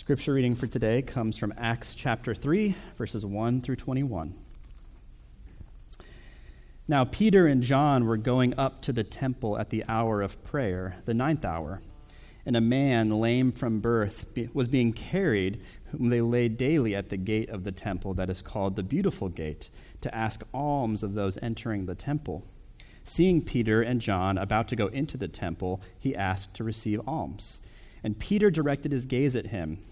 Scripture reading for today comes from Acts chapter 3, verses 1 through 21. Now, Peter and John were going up to the temple at the hour of prayer, the ninth hour, and a man lame from birth was being carried, whom they laid daily at the gate of the temple that is called the Beautiful Gate, to ask alms of those entering the temple. Seeing Peter and John about to go into the temple, he asked to receive alms. And Peter directed his gaze at him,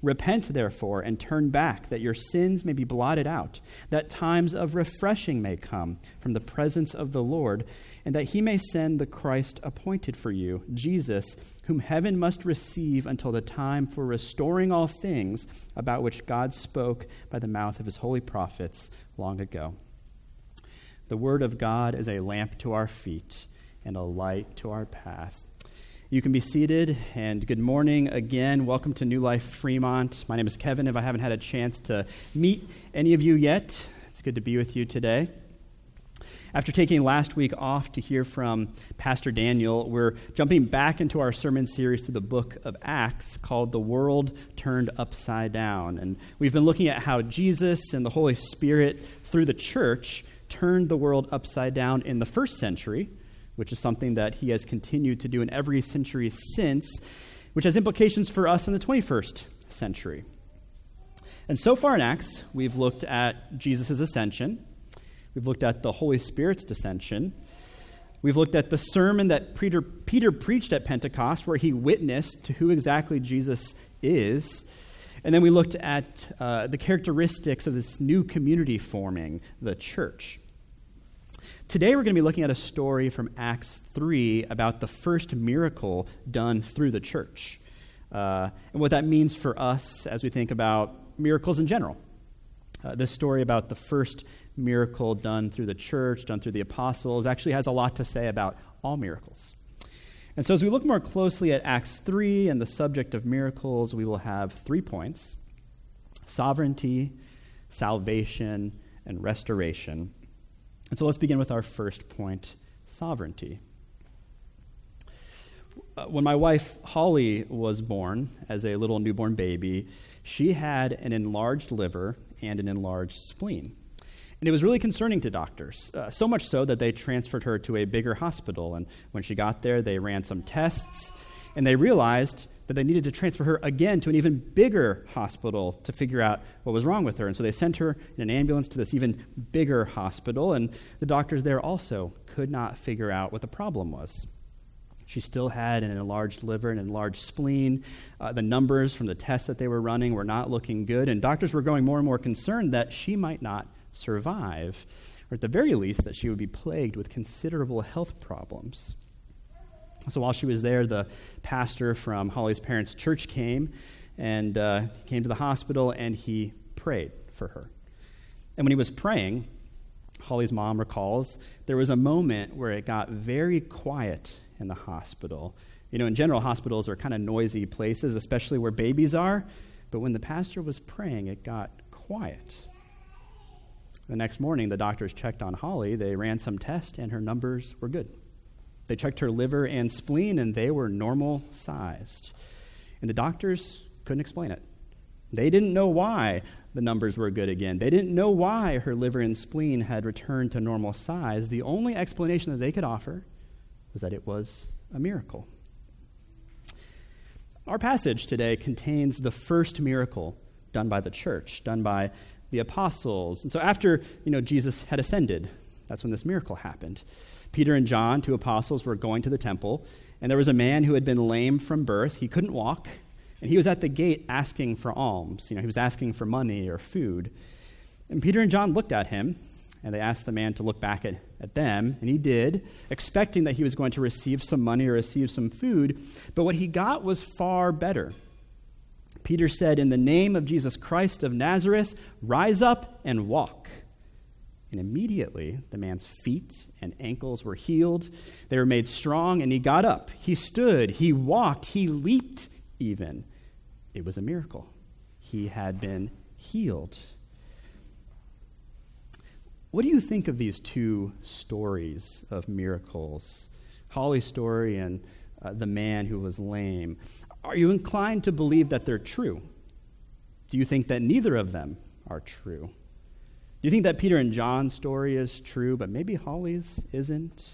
Repent, therefore, and turn back, that your sins may be blotted out, that times of refreshing may come from the presence of the Lord, and that he may send the Christ appointed for you, Jesus, whom heaven must receive until the time for restoring all things about which God spoke by the mouth of his holy prophets long ago. The word of God is a lamp to our feet and a light to our path. You can be seated, and good morning again. Welcome to New Life Fremont. My name is Kevin. If I haven't had a chance to meet any of you yet, it's good to be with you today. After taking last week off to hear from Pastor Daniel, we're jumping back into our sermon series through the book of Acts called The World Turned Upside Down. And we've been looking at how Jesus and the Holy Spirit, through the church, turned the world upside down in the first century, which is something that he has continued to do in every century since, which has implications for us in the 21st century. And so far in Acts, we've looked at Jesus' ascension We've looked at the Holy Spirit's descension. We've looked at the sermon that Peter, Peter preached at Pentecost, where he witnessed to who exactly Jesus is. And then we looked at uh, the characteristics of this new community forming, the church. Today we're going to be looking at a story from Acts 3 about the first miracle done through the church. Uh, and what that means for us as we think about miracles in general. Uh, this story about the first miracle done through the church, done through the apostles, actually has a lot to say about all miracles. And so, as we look more closely at Acts 3 and the subject of miracles, we will have three points sovereignty, salvation, and restoration. And so, let's begin with our first point sovereignty. Uh, when my wife Holly was born as a little newborn baby, she had an enlarged liver and an enlarged spleen. And it was really concerning to doctors, uh, so much so that they transferred her to a bigger hospital. And when she got there, they ran some tests, and they realized that they needed to transfer her again to an even bigger hospital to figure out what was wrong with her. And so they sent her in an ambulance to this even bigger hospital, and the doctors there also could not figure out what the problem was. She still had an enlarged liver, an enlarged spleen. Uh, the numbers from the tests that they were running were not looking good, and doctors were growing more and more concerned that she might not survive. or at the very least, that she would be plagued with considerable health problems. So while she was there, the pastor from Holly's parents' church came and uh, came to the hospital and he prayed for her. And when he was praying, Holly's mom recalls there was a moment where it got very quiet in the hospital. You know, in general, hospitals are kind of noisy places, especially where babies are. But when the pastor was praying, it got quiet. The next morning, the doctors checked on Holly. They ran some tests, and her numbers were good. They checked her liver and spleen, and they were normal sized. And the doctors couldn't explain it. They didn't know why the numbers were good again. They didn't know why her liver and spleen had returned to normal size. The only explanation that they could offer was that it was a miracle. Our passage today contains the first miracle done by the church, done by the apostles. And so after, you know, Jesus had ascended, that's when this miracle happened. Peter and John, two apostles, were going to the temple, and there was a man who had been lame from birth. He couldn't walk, and he was at the gate asking for alms. You know, he was asking for money or food. And Peter and John looked at him, and they asked the man to look back at, at them, and he did, expecting that he was going to receive some money or receive some food. But what he got was far better. Peter said, In the name of Jesus Christ of Nazareth, rise up and walk. And immediately the man's feet and ankles were healed. They were made strong, and he got up. He stood, he walked, he leaped even. It was a miracle. He had been healed. What do you think of these two stories of miracles? Holly's story and uh, the man who was lame. Are you inclined to believe that they're true? Do you think that neither of them are true? Do you think that Peter and John's story is true, but maybe Holly's isn't?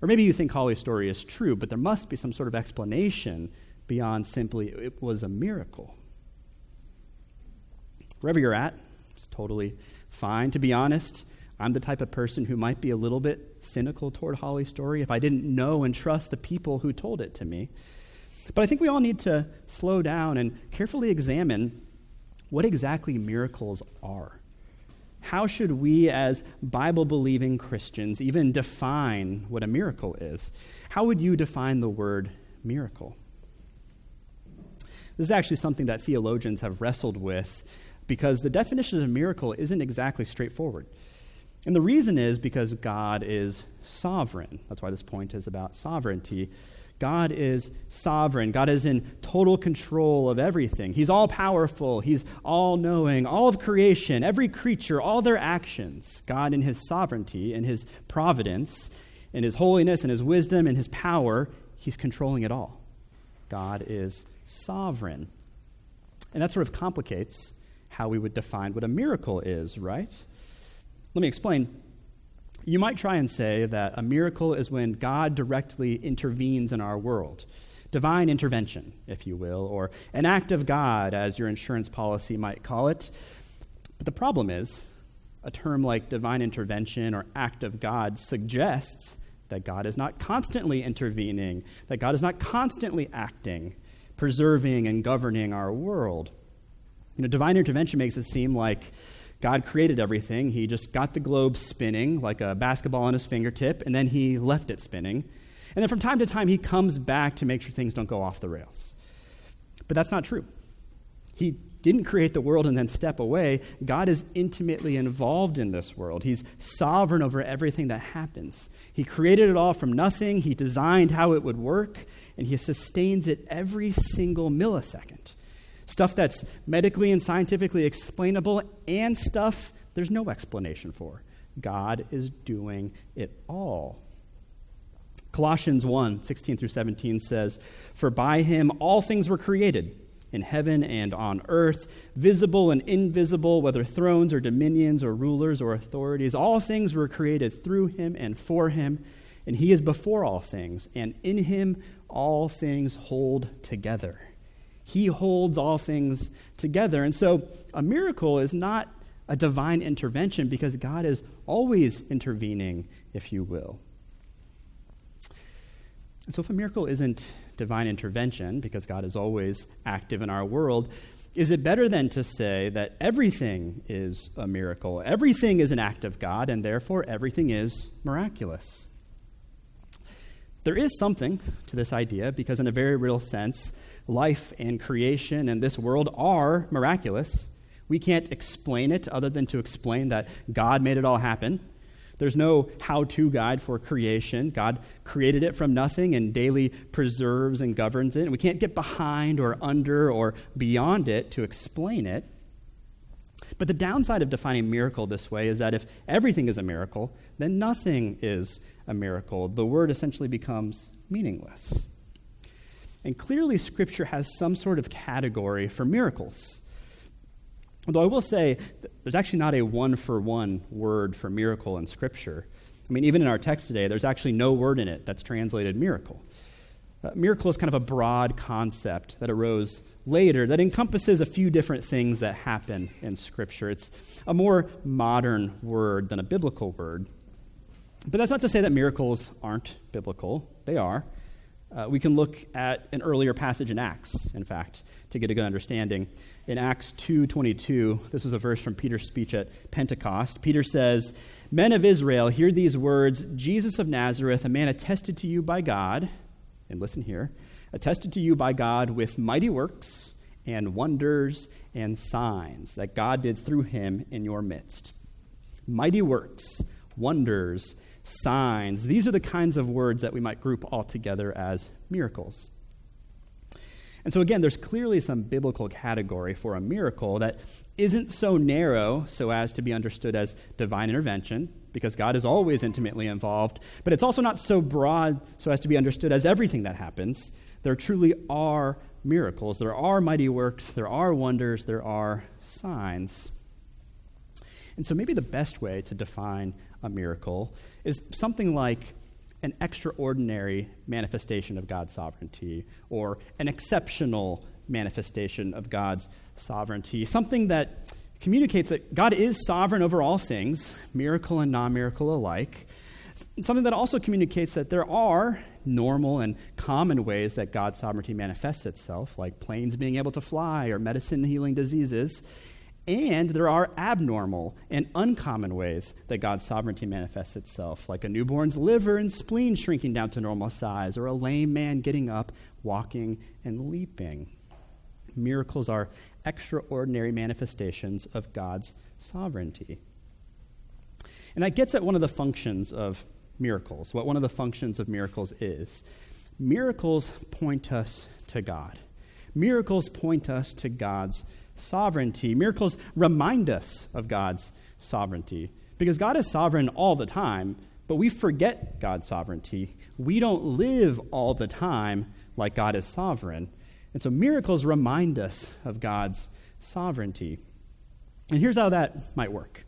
Or maybe you think Holly's story is true, but there must be some sort of explanation beyond simply it was a miracle. Wherever you're at, it's totally fine. To be honest, I'm the type of person who might be a little bit cynical toward Holly's story if I didn't know and trust the people who told it to me. But I think we all need to slow down and carefully examine what exactly miracles are. How should we, as Bible believing Christians, even define what a miracle is? How would you define the word miracle? This is actually something that theologians have wrestled with because the definition of a miracle isn't exactly straightforward. And the reason is because God is sovereign. That's why this point is about sovereignty. God is sovereign. God is in total control of everything. He's all powerful. He's all knowing. All of creation, every creature, all their actions. God, in His sovereignty, in His providence, in His holiness, in His wisdom, in His power, He's controlling it all. God is sovereign. And that sort of complicates how we would define what a miracle is, right? Let me explain. You might try and say that a miracle is when God directly intervenes in our world. Divine intervention, if you will, or an act of God, as your insurance policy might call it. But the problem is, a term like divine intervention or act of God suggests that God is not constantly intervening, that God is not constantly acting, preserving, and governing our world. You know, divine intervention makes it seem like God created everything. He just got the globe spinning like a basketball on his fingertip, and then he left it spinning. And then from time to time, he comes back to make sure things don't go off the rails. But that's not true. He didn't create the world and then step away. God is intimately involved in this world. He's sovereign over everything that happens. He created it all from nothing, He designed how it would work, and He sustains it every single millisecond stuff that's medically and scientifically explainable, and stuff there's no explanation for. God is doing it all. Colossians 1 16 through 17 says, For by him all things were created, in heaven and on earth, visible and invisible, whether thrones or dominions or rulers or authorities. All things were created through him and for him, and he is before all things, and in him all things hold together. He holds all things together. And so a miracle is not a divine intervention because God is always intervening, if you will. And so if a miracle isn't divine intervention because God is always active in our world, is it better then to say that everything is a miracle? Everything is an act of God, and therefore everything is miraculous? There is something to this idea because, in a very real sense, life and creation and this world are miraculous. We can't explain it other than to explain that God made it all happen. There's no how to guide for creation. God created it from nothing and daily preserves and governs it. And we can't get behind or under or beyond it to explain it. But the downside of defining miracle this way is that if everything is a miracle, then nothing is a miracle. The word essentially becomes meaningless. And clearly, Scripture has some sort of category for miracles. Although I will say, there's actually not a one for one word for miracle in Scripture. I mean, even in our text today, there's actually no word in it that's translated miracle. Uh, miracle is kind of a broad concept that arose later that encompasses a few different things that happen in Scripture. It's a more modern word than a biblical word. But that's not to say that miracles aren't biblical, they are. Uh, we can look at an earlier passage in Acts, in fact, to get a good understanding. In Acts 2:22, this was a verse from Peter's speech at Pentecost. Peter says, "Men of Israel, hear these words: Jesus of Nazareth, a man attested to you by God, and listen here, attested to you by God with mighty works and wonders and signs that God did through him in your midst." Mighty works, wonders, signs. These are the kinds of words that we might group all together as miracles. And so, again, there's clearly some biblical category for a miracle that isn't so narrow so as to be understood as divine intervention, because God is always intimately involved, but it's also not so broad so as to be understood as everything that happens. There truly are miracles, there are mighty works, there are wonders, there are signs. And so, maybe the best way to define a miracle is something like an extraordinary manifestation of God's sovereignty or an exceptional manifestation of God's sovereignty, something that communicates that God is sovereign over all things, miracle and non miracle alike. Something that also communicates that there are normal and common ways that God's sovereignty manifests itself, like planes being able to fly or medicine healing diseases. And there are abnormal and uncommon ways that God's sovereignty manifests itself, like a newborn's liver and spleen shrinking down to normal size, or a lame man getting up, walking, and leaping. Miracles are extraordinary manifestations of God's sovereignty. And that gets at one of the functions of miracles, what one of the functions of miracles is. Miracles point us to God. Miracles point us to God's sovereignty. Miracles remind us of God's sovereignty because God is sovereign all the time, but we forget God's sovereignty. We don't live all the time like God is sovereign. And so miracles remind us of God's sovereignty. And here's how that might work.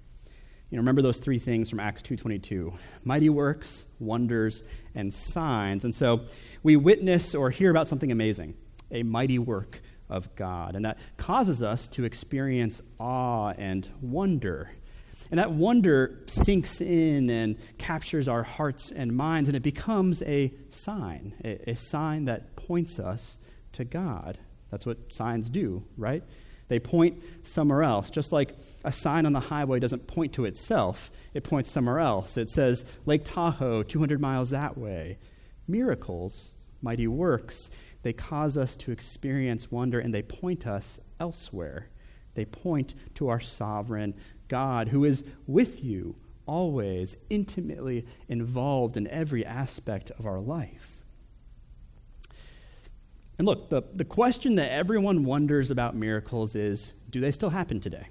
You know, remember those three things from Acts 2:22. Mighty works, wonders, and signs. And so we witness or hear about something amazing, a mighty work of God. And that causes us to experience awe and wonder. And that wonder sinks in and captures our hearts and minds, and it becomes a sign, a, a, sign that points us to God. That's what signs do, right? They point somewhere else. Just like a sign on the highway doesn't point to itself, it points somewhere else. It says Lake Tahoe, 200 miles that way. Miracles, mighty works, they cause us to experience wonder and they point us elsewhere. They point to our sovereign God who is with you always, intimately involved in every aspect of our life. And look, the, the question that everyone wonders about miracles is do they still happen today?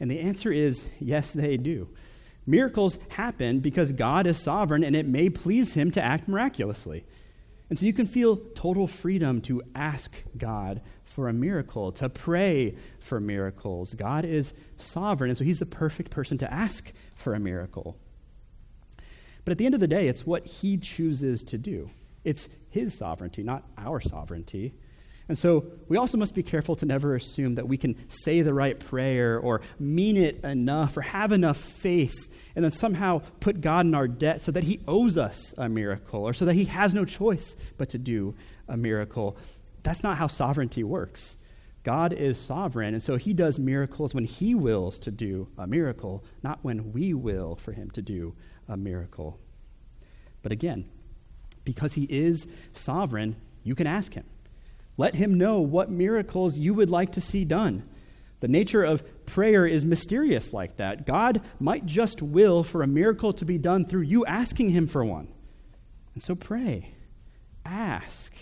And the answer is yes, they do. Miracles happen because God is sovereign and it may please him to act miraculously. And so you can feel total freedom to ask God for a miracle, to pray for miracles. God is sovereign, and so He's the perfect person to ask for a miracle. But at the end of the day, it's what He chooses to do. It's His sovereignty, not our sovereignty. And so we also must be careful to never assume that we can say the right prayer or mean it enough or have enough faith and then somehow put God in our debt so that he owes us a miracle or so that he has no choice but to do a miracle. That's not how sovereignty works. God is sovereign, and so he does miracles when he wills to do a miracle, not when we will for him to do a miracle. But again, because he is sovereign, you can ask him. Let him know what miracles you would like to see done. The nature of prayer is mysterious like that. God might just will for a miracle to be done through you asking him for one. And so pray. Ask.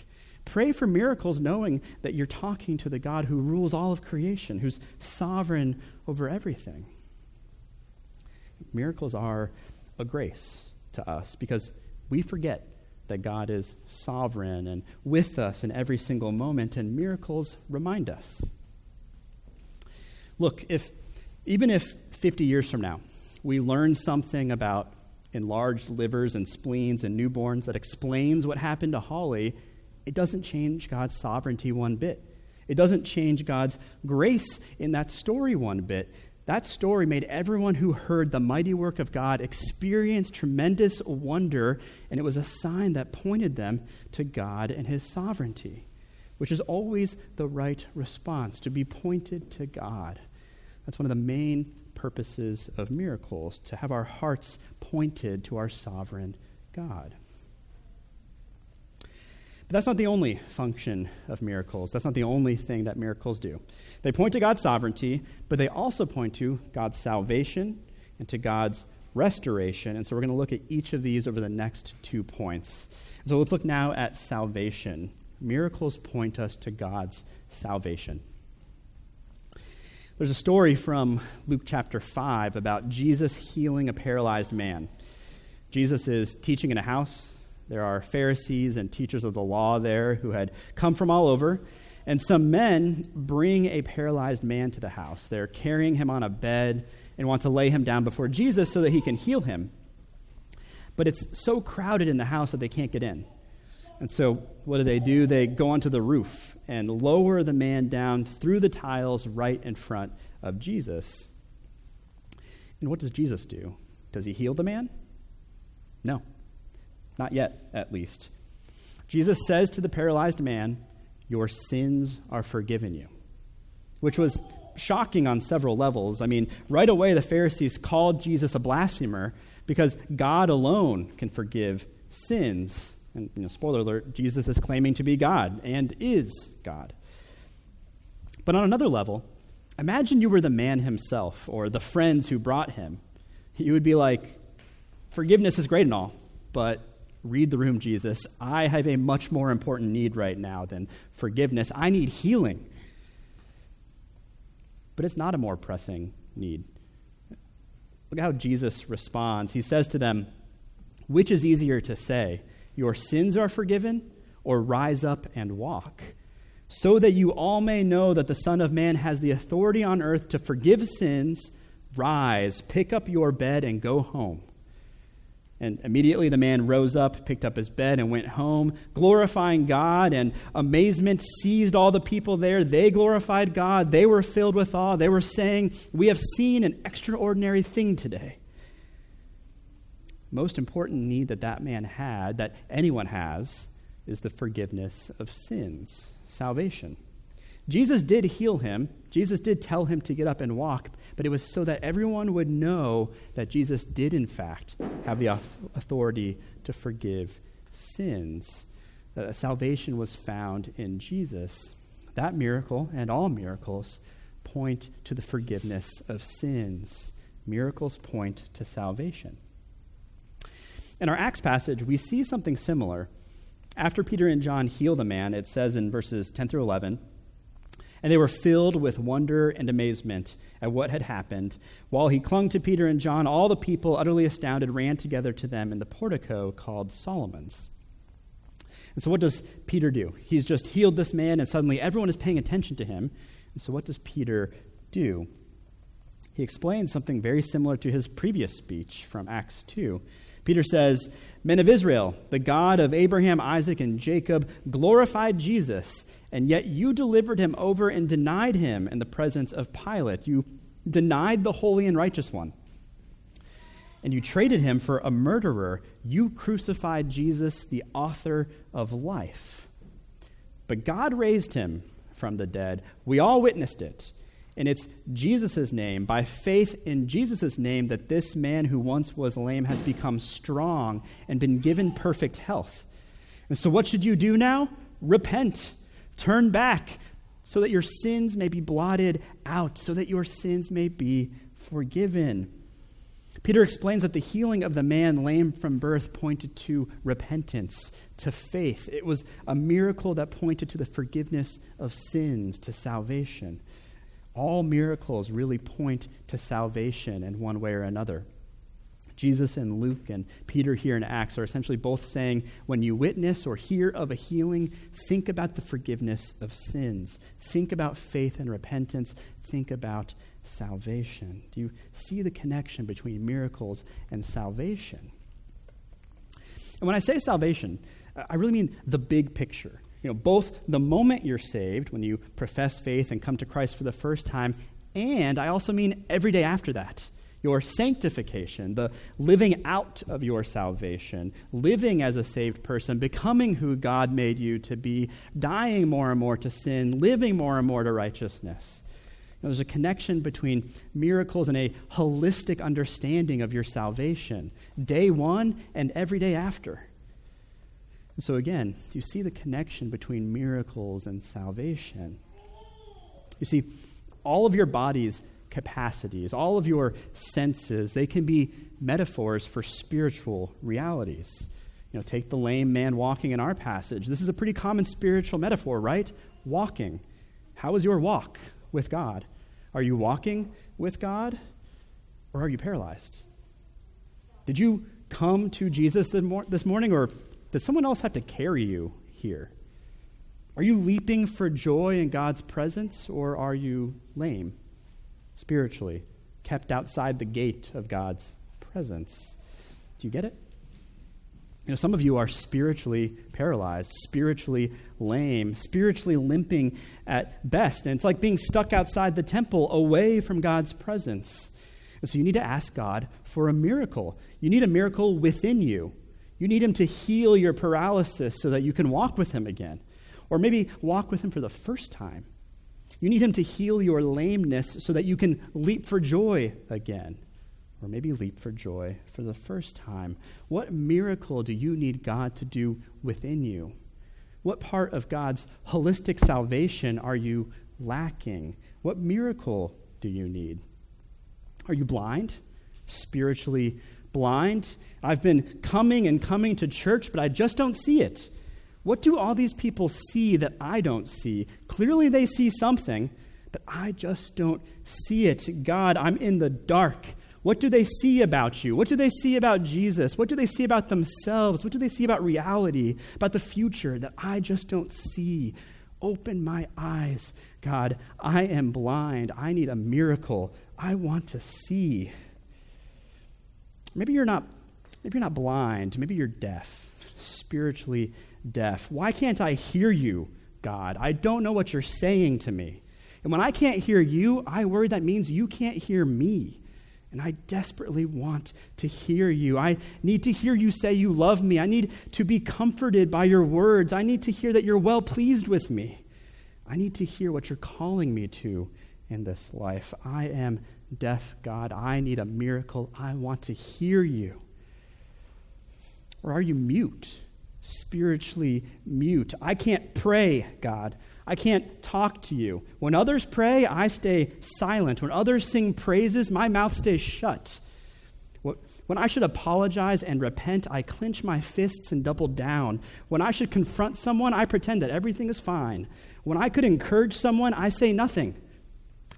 Pray for miracles knowing that you're talking to the God who rules all of creation, who's sovereign over everything. Miracles are a grace to us because we forget that God is sovereign and with us in every single moment, and miracles remind us. Look, if even if 50 years from now we learn something about enlarged livers and spleens and newborns that explains what happened to Holly, it doesn't change God's sovereignty one bit. It doesn't change God's grace in that story one bit. That story made everyone who heard the mighty work of God experience tremendous wonder, and it was a sign that pointed them to God and His sovereignty, which is always the right response to be pointed to God. That's one of the main purposes of miracles, to have our hearts pointed to our sovereign God. But that's not the only function of miracles. That's not the only thing that miracles do. They point to God's sovereignty, but they also point to God's salvation and to God's restoration. And so we're going to look at each of these over the next two points. So let's look now at salvation. Miracles point us to God's salvation. There's a story from Luke chapter 5 about Jesus healing a paralyzed man. Jesus is teaching in a house. There are Pharisees and teachers of the law there who had come from all over. And some men bring a paralyzed man to the house. They're carrying him on a bed and want to lay him down before Jesus so that he can heal him. But it's so crowded in the house that they can't get in. And so, what do they do? They go onto the roof and lower the man down through the tiles right in front of Jesus. And what does Jesus do? Does he heal the man? No. Not yet, at least. Jesus says to the paralyzed man, your sins are forgiven you. Which was shocking on several levels. I mean, right away, the Pharisees called Jesus a blasphemer because God alone can forgive sins. And, you know, spoiler alert, Jesus is claiming to be God and is God. But on another level, imagine you were the man himself or the friends who brought him. You would be like, forgiveness is great and all, but Read the room, Jesus. I have a much more important need right now than forgiveness. I need healing. But it's not a more pressing need. Look how Jesus responds. He says to them, Which is easier to say, Your sins are forgiven, or rise up and walk? So that you all may know that the Son of Man has the authority on earth to forgive sins, rise, pick up your bed, and go home. And immediately the man rose up, picked up his bed, and went home, glorifying God. And amazement seized all the people there. They glorified God. They were filled with awe. They were saying, We have seen an extraordinary thing today. Most important need that that man had, that anyone has, is the forgiveness of sins, salvation. Jesus did heal him. Jesus did tell him to get up and walk, but it was so that everyone would know that Jesus did, in fact, have the authority to forgive sins. That salvation was found in Jesus. That miracle and all miracles point to the forgiveness of sins. Miracles point to salvation. In our Acts passage, we see something similar. After Peter and John heal the man, it says in verses 10 through 11, and they were filled with wonder and amazement at what had happened. While he clung to Peter and John, all the people, utterly astounded, ran together to them in the portico called Solomon's. And so, what does Peter do? He's just healed this man, and suddenly everyone is paying attention to him. And so, what does Peter do? He explains something very similar to his previous speech from Acts 2. Peter says, Men of Israel, the God of Abraham, Isaac, and Jacob glorified Jesus and yet you delivered him over and denied him in the presence of Pilate. You denied the holy and righteous one. And you traded him for a murderer. You crucified Jesus, the author of life. But God raised him from the dead. We all witnessed it. And it's Jesus' name, by faith in Jesus' name, that this man who once was lame has become strong and been given perfect health. And so, what should you do now? Repent, turn back, so that your sins may be blotted out, so that your sins may be forgiven. Peter explains that the healing of the man lame from birth pointed to repentance, to faith. It was a miracle that pointed to the forgiveness of sins, to salvation. All miracles really point to salvation in one way or another. Jesus and Luke and Peter here in Acts are essentially both saying when you witness or hear of a healing, think about the forgiveness of sins. Think about faith and repentance. Think about salvation. Do you see the connection between miracles and salvation? And when I say salvation, uh, I really mean the big picture. You know, both the moment you're saved, when you profess faith and come to Christ for the first time, and I also mean every day after that. Your sanctification, the living out of your salvation, living as a saved person, becoming who God made you to be, dying more and more to sin, living more and more to righteousness. You know, there's a connection between miracles and a holistic understanding of your salvation, day one and every day after. And so, again, you see the connection between miracles and salvation? You see, all of your body's capacities, all of your senses, they can be metaphors for spiritual realities. You know, take the lame man walking in our passage. This is a pretty common spiritual metaphor, right? Walking. How is your walk with God? Are you walking with God or are you paralyzed? Did you come to Jesus this morning or does someone else have to carry you here? Are you leaping for joy in God's presence, or are you lame spiritually, kept outside the gate of God's presence? Do you get it? You know, some of you are spiritually paralyzed, spiritually lame, spiritually limping at best. And it's like being stuck outside the temple, away from God's presence. And so you need to ask God for a miracle. You need a miracle within you. You need Him to heal your paralysis so that you can walk with Him again, or maybe walk with Him for the first time. You need Him to heal your lameness so that you can leap for joy again, or maybe leap for joy for the first time. What miracle do you need God to do within you? What part of God's holistic salvation are you lacking? What miracle do you need? Are you blind? Spiritually blind? I've been coming and coming to church, but I just don't see it. What do all these people see that I don't see? Clearly, they see something, but I just don't see it. God, I'm in the dark. What do they see about you? What do they see about Jesus? What do they see about themselves? What do they see about reality, about the future that I just don't see? Open my eyes, God. I am blind. I need a miracle. I want to see. Maybe you're not Maybe you're not blind. Maybe you're deaf, spiritually deaf. Why can't I hear you, God? I don't know what you're saying to me. And when I can't hear you, I worry that means you can't hear me. And I desperately want to hear you. I need to hear you say you love me. I need to be comforted by your words. I need to hear that you're well pleased with me. I need to hear what you're calling me to in this life. I am deaf, God. I need a miracle. I want to hear you. Or are you mute, spiritually mute? I can't pray, God. I can't talk to you. When others pray, I stay silent. When others sing praises, my mouth stays shut. When I should apologize and repent, I clench my fists and double down. When I should confront someone, I pretend that everything is fine. When I could encourage someone, I say nothing.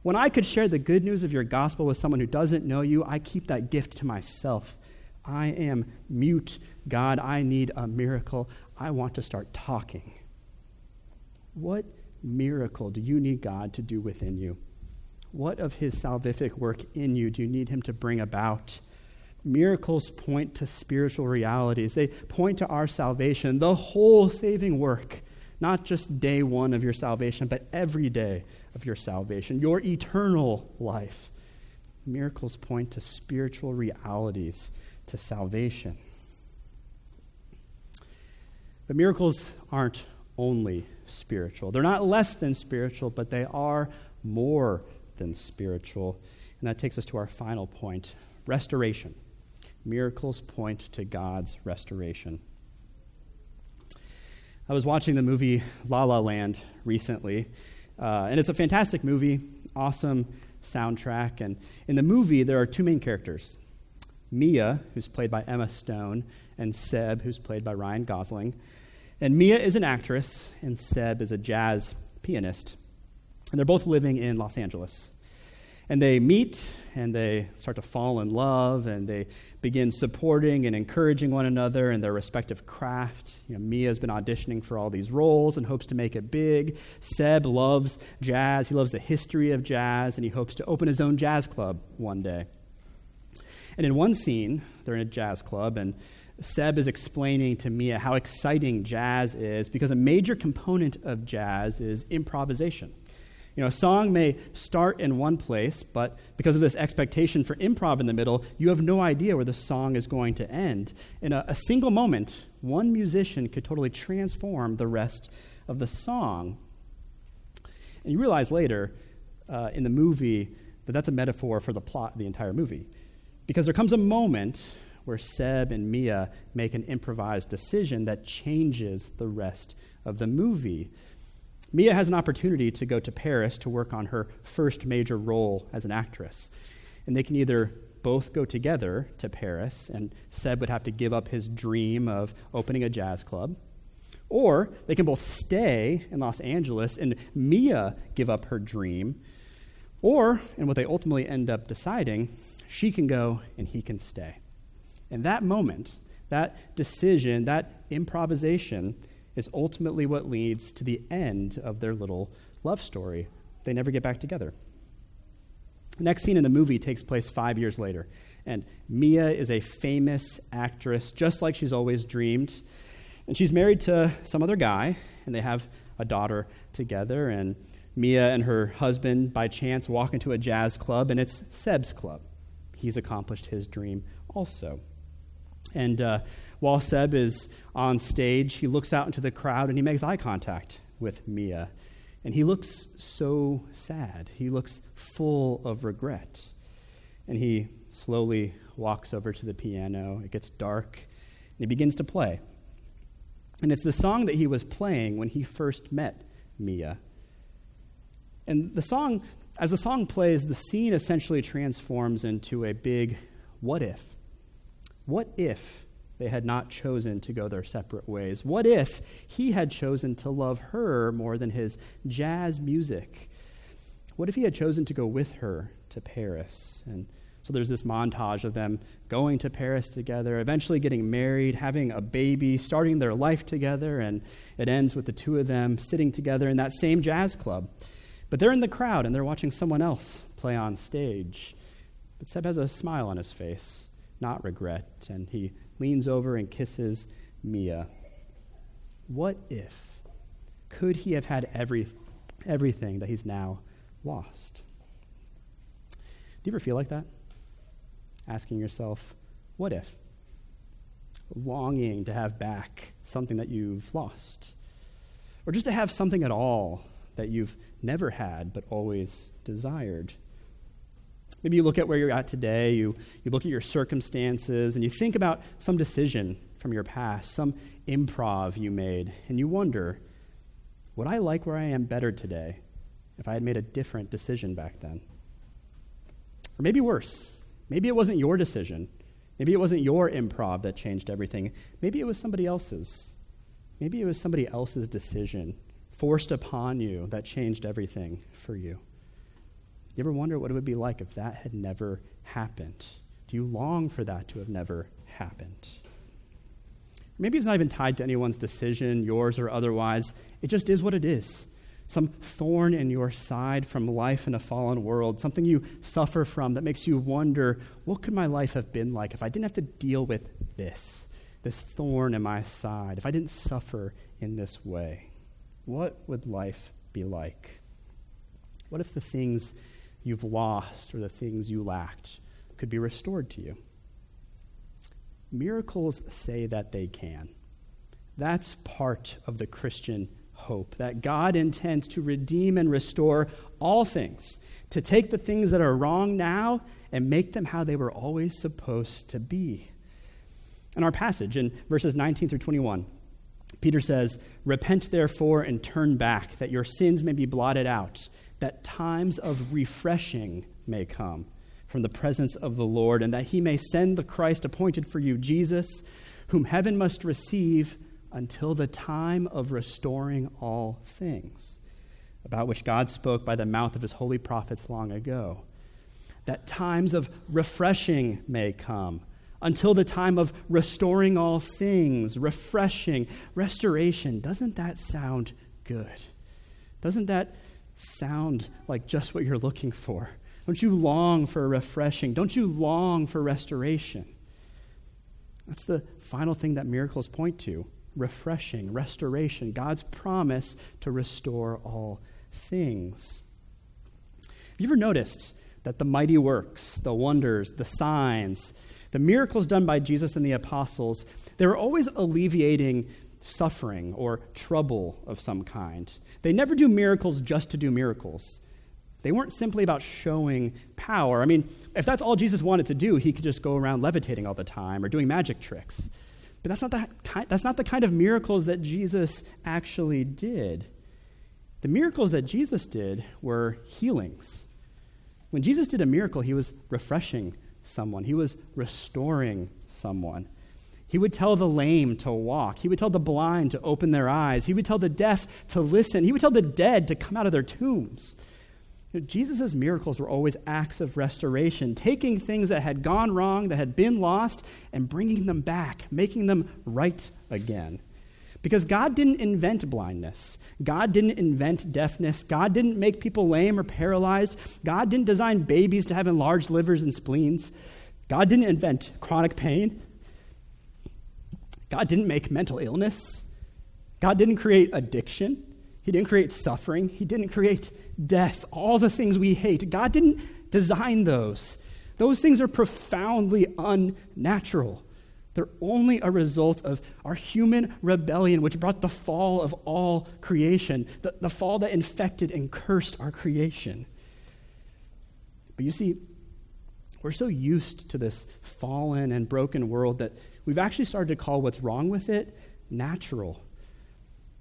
When I could share the good news of your gospel with someone who doesn't know you, I keep that gift to myself. I am mute. God, I need a miracle. I want to start talking. What miracle do you need God to do within you? What of his salvific work in you do you need him to bring about? Miracles point to spiritual realities. They point to our salvation, the whole saving work, not just day one of your salvation, but every day of your salvation, your eternal life. Miracles point to spiritual realities to salvation. But miracles aren't only spiritual. They're not less than spiritual, but they are more than spiritual. And that takes us to our final point restoration. Miracles point to God's restoration. I was watching the movie La La Land recently, uh, and it's a fantastic movie, awesome soundtrack. And in the movie, there are two main characters Mia, who's played by Emma Stone, and Seb, who's played by Ryan Gosling. And Mia is an actress, and Seb is a jazz pianist. And they're both living in Los Angeles. And they meet and they start to fall in love and they begin supporting and encouraging one another in their respective craft. You know, Mia's been auditioning for all these roles and hopes to make it big. Seb loves jazz. He loves the history of jazz and he hopes to open his own jazz club one day. And in one scene, they're in a jazz club and Seb is explaining to Mia how exciting jazz is because a major component of jazz is improvisation. You know, a song may start in one place, but because of this expectation for improv in the middle, you have no idea where the song is going to end. In a, a single moment, one musician could totally transform the rest of the song. And you realize later uh, in the movie that that's a metaphor for the plot of the entire movie. Because there comes a moment where Seb and Mia make an improvised decision that changes the rest of the movie. Mia has an opportunity to go to Paris to work on her first major role as an actress. And they can either both go together to Paris, and Seb would have to give up his dream of opening a jazz club. Or they can both stay in Los Angeles and Mia give up her dream. Or, and what they ultimately end up deciding, she can go and he can stay. And that moment, that decision, that improvisation, is ultimately what leads to the end of their little love story. They never get back together. The next scene in the movie takes place five years later. And Mia is a famous actress, just like she's always dreamed. And she's married to some other guy, and they have a daughter together. And Mia and her husband, by chance, walk into a jazz club, and it's Seb's club. He's accomplished his dream also. And uh, while Seb is on stage, he looks out into the crowd and he makes eye contact with Mia. And he looks so sad. He looks full of regret. And he slowly walks over to the piano. It gets dark, and he begins to play. And it's the song that he was playing when he first met Mia. And the song, as the song plays, the scene essentially transforms into a big what if. What if they had not chosen to go their separate ways? What if he had chosen to love her more than his jazz music? What if he had chosen to go with her to Paris? And so there's this montage of them going to Paris together, eventually getting married, having a baby, starting their life together, and it ends with the two of them sitting together in that same jazz club. But they're in the crowd and they're watching someone else play on stage. But Seb has a smile on his face not regret. And he leans over and kisses Mia. What if? Could he have had every, everything that he's now lost? Do you ever feel like that? Asking yourself, what if? Longing to have back something that you've lost. Or just to have something at all that you've never had but always desired. Maybe you look at where you're at today, you, you look at your circumstances, and you think about some decision from your past, some improv you made, and you wonder, would I like where I am better today if I had made a different decision back then? Or maybe worse, maybe it wasn't your decision. Maybe it wasn't your improv that changed everything. Maybe it was somebody else's. Maybe it was somebody else's decision forced upon you that changed everything for you. You ever wonder what it would be like if that had never happened? Do you long for that to have never happened? Maybe it's not even tied to anyone's decision, yours or otherwise. It just is what it is. Some thorn in your side from life in a fallen world, something you suffer from that makes you wonder, what could my life have been like if I didn't have to deal with this, this thorn in my side, if I didn't suffer in this way? What would life be like? What if the things you've lost or the things you lacked could be restored to you. Miracles say that they can. That's part of the Christian hope that God intends to redeem and restore all things, to take the things that are wrong now and make them how they were always supposed to be. In our passage in verses 19 through 21, Peter says, Repent therefore and turn back, that your sins may be blotted out, that times of refreshing may come from the presence of the Lord, and that he may send the Christ appointed for you, Jesus, whom heaven must receive until the time of restoring all things, about which God spoke by the mouth of his holy prophets long ago. That times of refreshing may come until the time of restoring all things, refreshing, restoration. Doesn't that sound good? Doesn't that sound like just what you're looking for? Don't you long for refreshing? Don't you long for restoration? That's the final thing that miracles point to refreshing, restoration, God's promise to restore all things. Have you ever noticed that the mighty works, the wonders, the signs, the miracles done by Jesus and the apostles, they were always alleviating suffering or trouble of some kind. They never do miracles just to do miracles. They weren't simply about showing power. I mean, if that's all Jesus wanted to do, he could just go around levitating all the time or doing magic tricks. But that's not, the kind, that's not the kind of miracles that Jesus actually did. The miracles that Jesus did were healings. When Jesus did a miracle, he was refreshing someone, he was restoring someone. He would tell the lame to walk. He would tell the blind to open their eyes. He would tell the deaf to listen. He would tell the dead to come out of their tombs. Jesus' miracles were always acts of restoration, taking things that had gone wrong, that had been lost, and bringing them back, making them right again. Because God didn't invent blindness. God didn't invent deafness. God didn't make people lame or paralyzed. God didn't design babies to have enlarged livers and spleens. God didn't invent chronic pain. God didn't make mental illness. God didn't create addiction. He didn't create suffering. He didn't create death, all the things we hate. God didn't design those. Those things are profoundly unnatural. They're only a result of our human rebellion, which brought the fall of all creation, the, the fall that infected and cursed our creation. But you see, we're so used to this fallen and broken world that we've actually started to call what's wrong with it natural.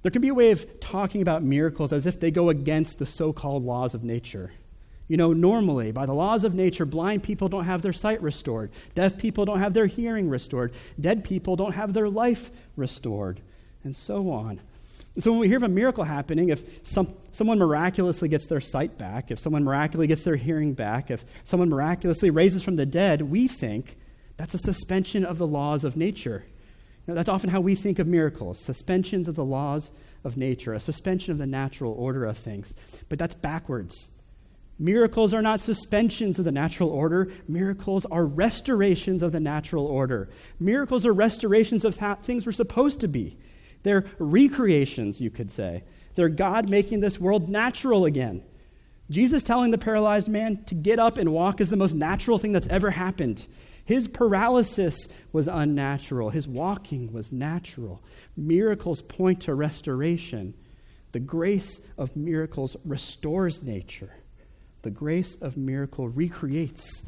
There can be a way of talking about miracles as if they go against the so called laws of nature. You know, normally, by the laws of nature, blind people don't have their sight restored, deaf people don't have their hearing restored, dead people don't have their life restored, and so on. So when we hear of a miracle happening, if some, someone miraculously gets their sight back, if someone miraculously gets their hearing back, if someone miraculously raises from the dead, we think that's a suspension of the laws of nature know, that's often how we think of miracles suspensions of the laws of nature, a suspension of the natural order of things. But that's backwards. Miracles are not suspensions of the natural order. Miracles are restorations of the natural order. Miracles are restorations of how things were supposed to be. They're recreations, you could say. They're God making this world natural again. Jesus telling the paralyzed man to get up and walk is the most natural thing that's ever happened. His paralysis was unnatural, his walking was natural. Miracles point to restoration. The grace of miracles restores nature, the grace of miracle recreates.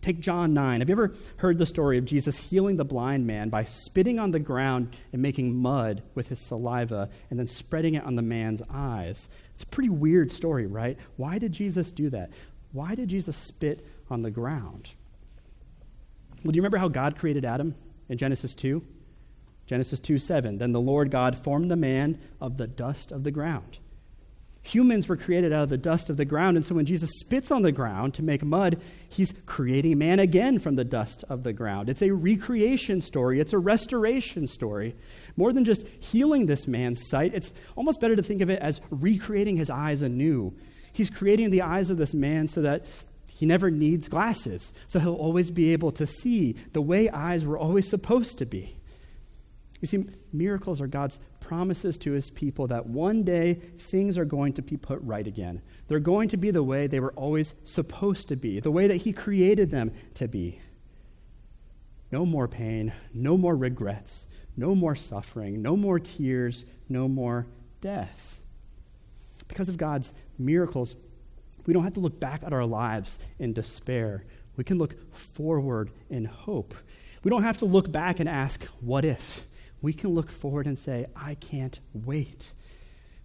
Take John 9. Have you ever heard the story of Jesus healing the blind man by spitting on the ground and making mud with his saliva and then spreading it on the man's eyes? It's a pretty weird story, right? Why did Jesus do that? Why did Jesus spit on the ground? Well, do you remember how God created Adam in Genesis 2? Genesis 2 7. Then the Lord God formed the man of the dust of the ground. Humans were created out of the dust of the ground, and so when Jesus spits on the ground to make mud, he's creating man again from the dust of the ground. It's a recreation story, it's a restoration story. More than just healing this man's sight, it's almost better to think of it as recreating his eyes anew. He's creating the eyes of this man so that he never needs glasses, so he'll always be able to see the way eyes were always supposed to be. You see, miracles are God's promises to his people that one day things are going to be put right again. They're going to be the way they were always supposed to be, the way that he created them to be. No more pain, no more regrets, no more suffering, no more tears, no more death. Because of God's miracles, we don't have to look back at our lives in despair. We can look forward in hope. We don't have to look back and ask, what if? We can look forward and say, I can't wait.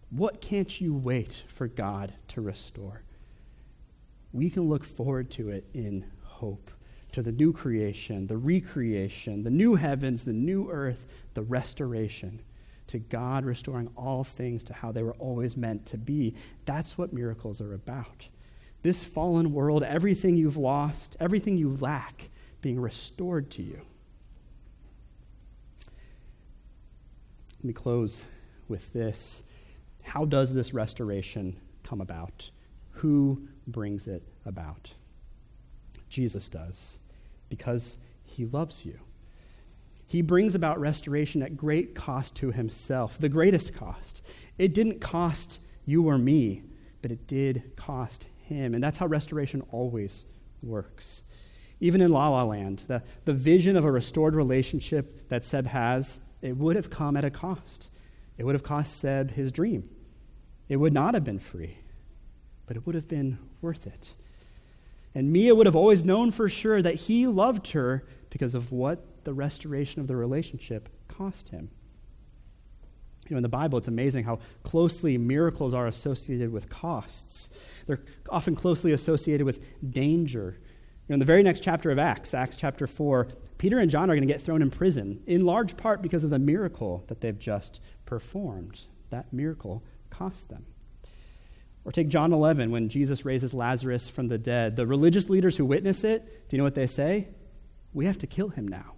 What can't you wait for God to restore? We can look forward to it in hope, to the new creation, the recreation, the new heavens, the new earth, the restoration, to God restoring all things to how they were always meant to be. That's what miracles are about. This fallen world, everything you've lost, everything you lack, being restored to you. Let me close with this. How does this restoration come about? Who brings it about? Jesus does, because he loves you. He brings about restoration at great cost to himself, the greatest cost. It didn't cost you or me, but it did cost him. And that's how restoration always works. Even in La La Land, the, the vision of a restored relationship that Seb has, it would have come at a cost. It would have cost Seb his dream. It would not have been free, but it would have been worth it. And Mia would have always known for sure that he loved her because of what the restoration of the relationship cost him. You know, in the Bible, it's amazing how closely miracles are associated with costs. They're often closely associated with danger. You know, in the very next chapter of Acts, Acts chapter 4, Peter and John are going to get thrown in prison, in large part because of the miracle that they've just performed. That miracle cost them. Or take John 11 when Jesus raises Lazarus from the dead. The religious leaders who witness it, do you know what they say? We have to kill him now.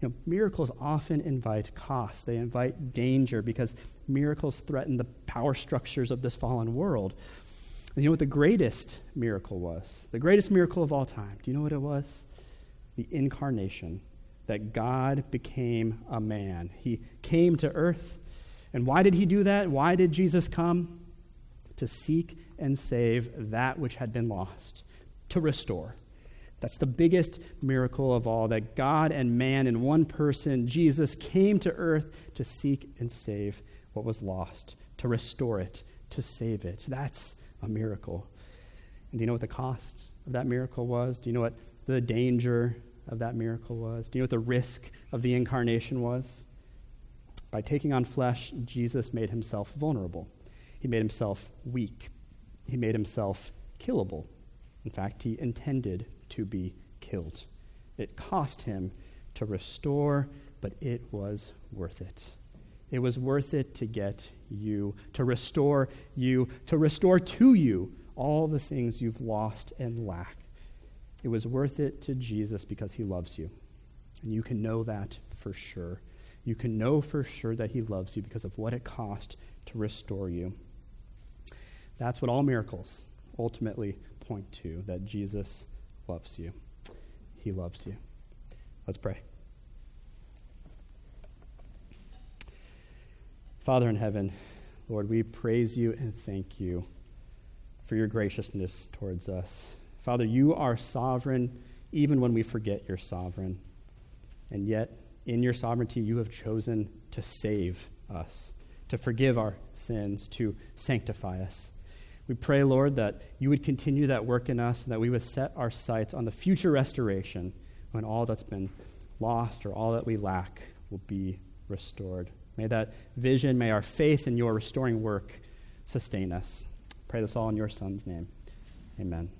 You know, miracles often invite costs. They invite danger because miracles threaten the power structures of this fallen world. And you know what the greatest miracle was? The greatest miracle of all time. Do you know what it was? The incarnation. That God became a man. He came to earth. And why did he do that? Why did Jesus come? to seek and save that which had been lost, to restore. That's the biggest miracle of all that God and man in one person, Jesus, came to earth to seek and save what was lost, to restore it, to save it. That's a miracle. And do you know what the cost of that miracle was? Do you know what the danger of that miracle was? Do you know what the risk of the incarnation was? By taking on flesh, Jesus made himself vulnerable. He made himself weak. He made himself killable. In fact, he intended to be killed. It cost him to restore, but it was worth it. It was worth it to get you, to restore you, to restore to you all the things you've lost and lack. It was worth it to Jesus because he loves you. And you can know that for sure. You can know for sure that he loves you because of what it cost to restore you. That's what all miracles ultimately point to that Jesus loves you. He loves you. Let's pray. Father in heaven, Lord, we praise you and thank you for your graciousness towards us. Father, you are sovereign even when we forget you're sovereign. And yet, in your sovereignty, you have chosen to save us, to forgive our sins, to sanctify us. We pray, Lord, that you would continue that work in us and that we would set our sights on the future restoration when all that's been lost or all that we lack will be restored. May that vision, may our faith in your restoring work sustain us. Pray this all in your Son's name. Amen.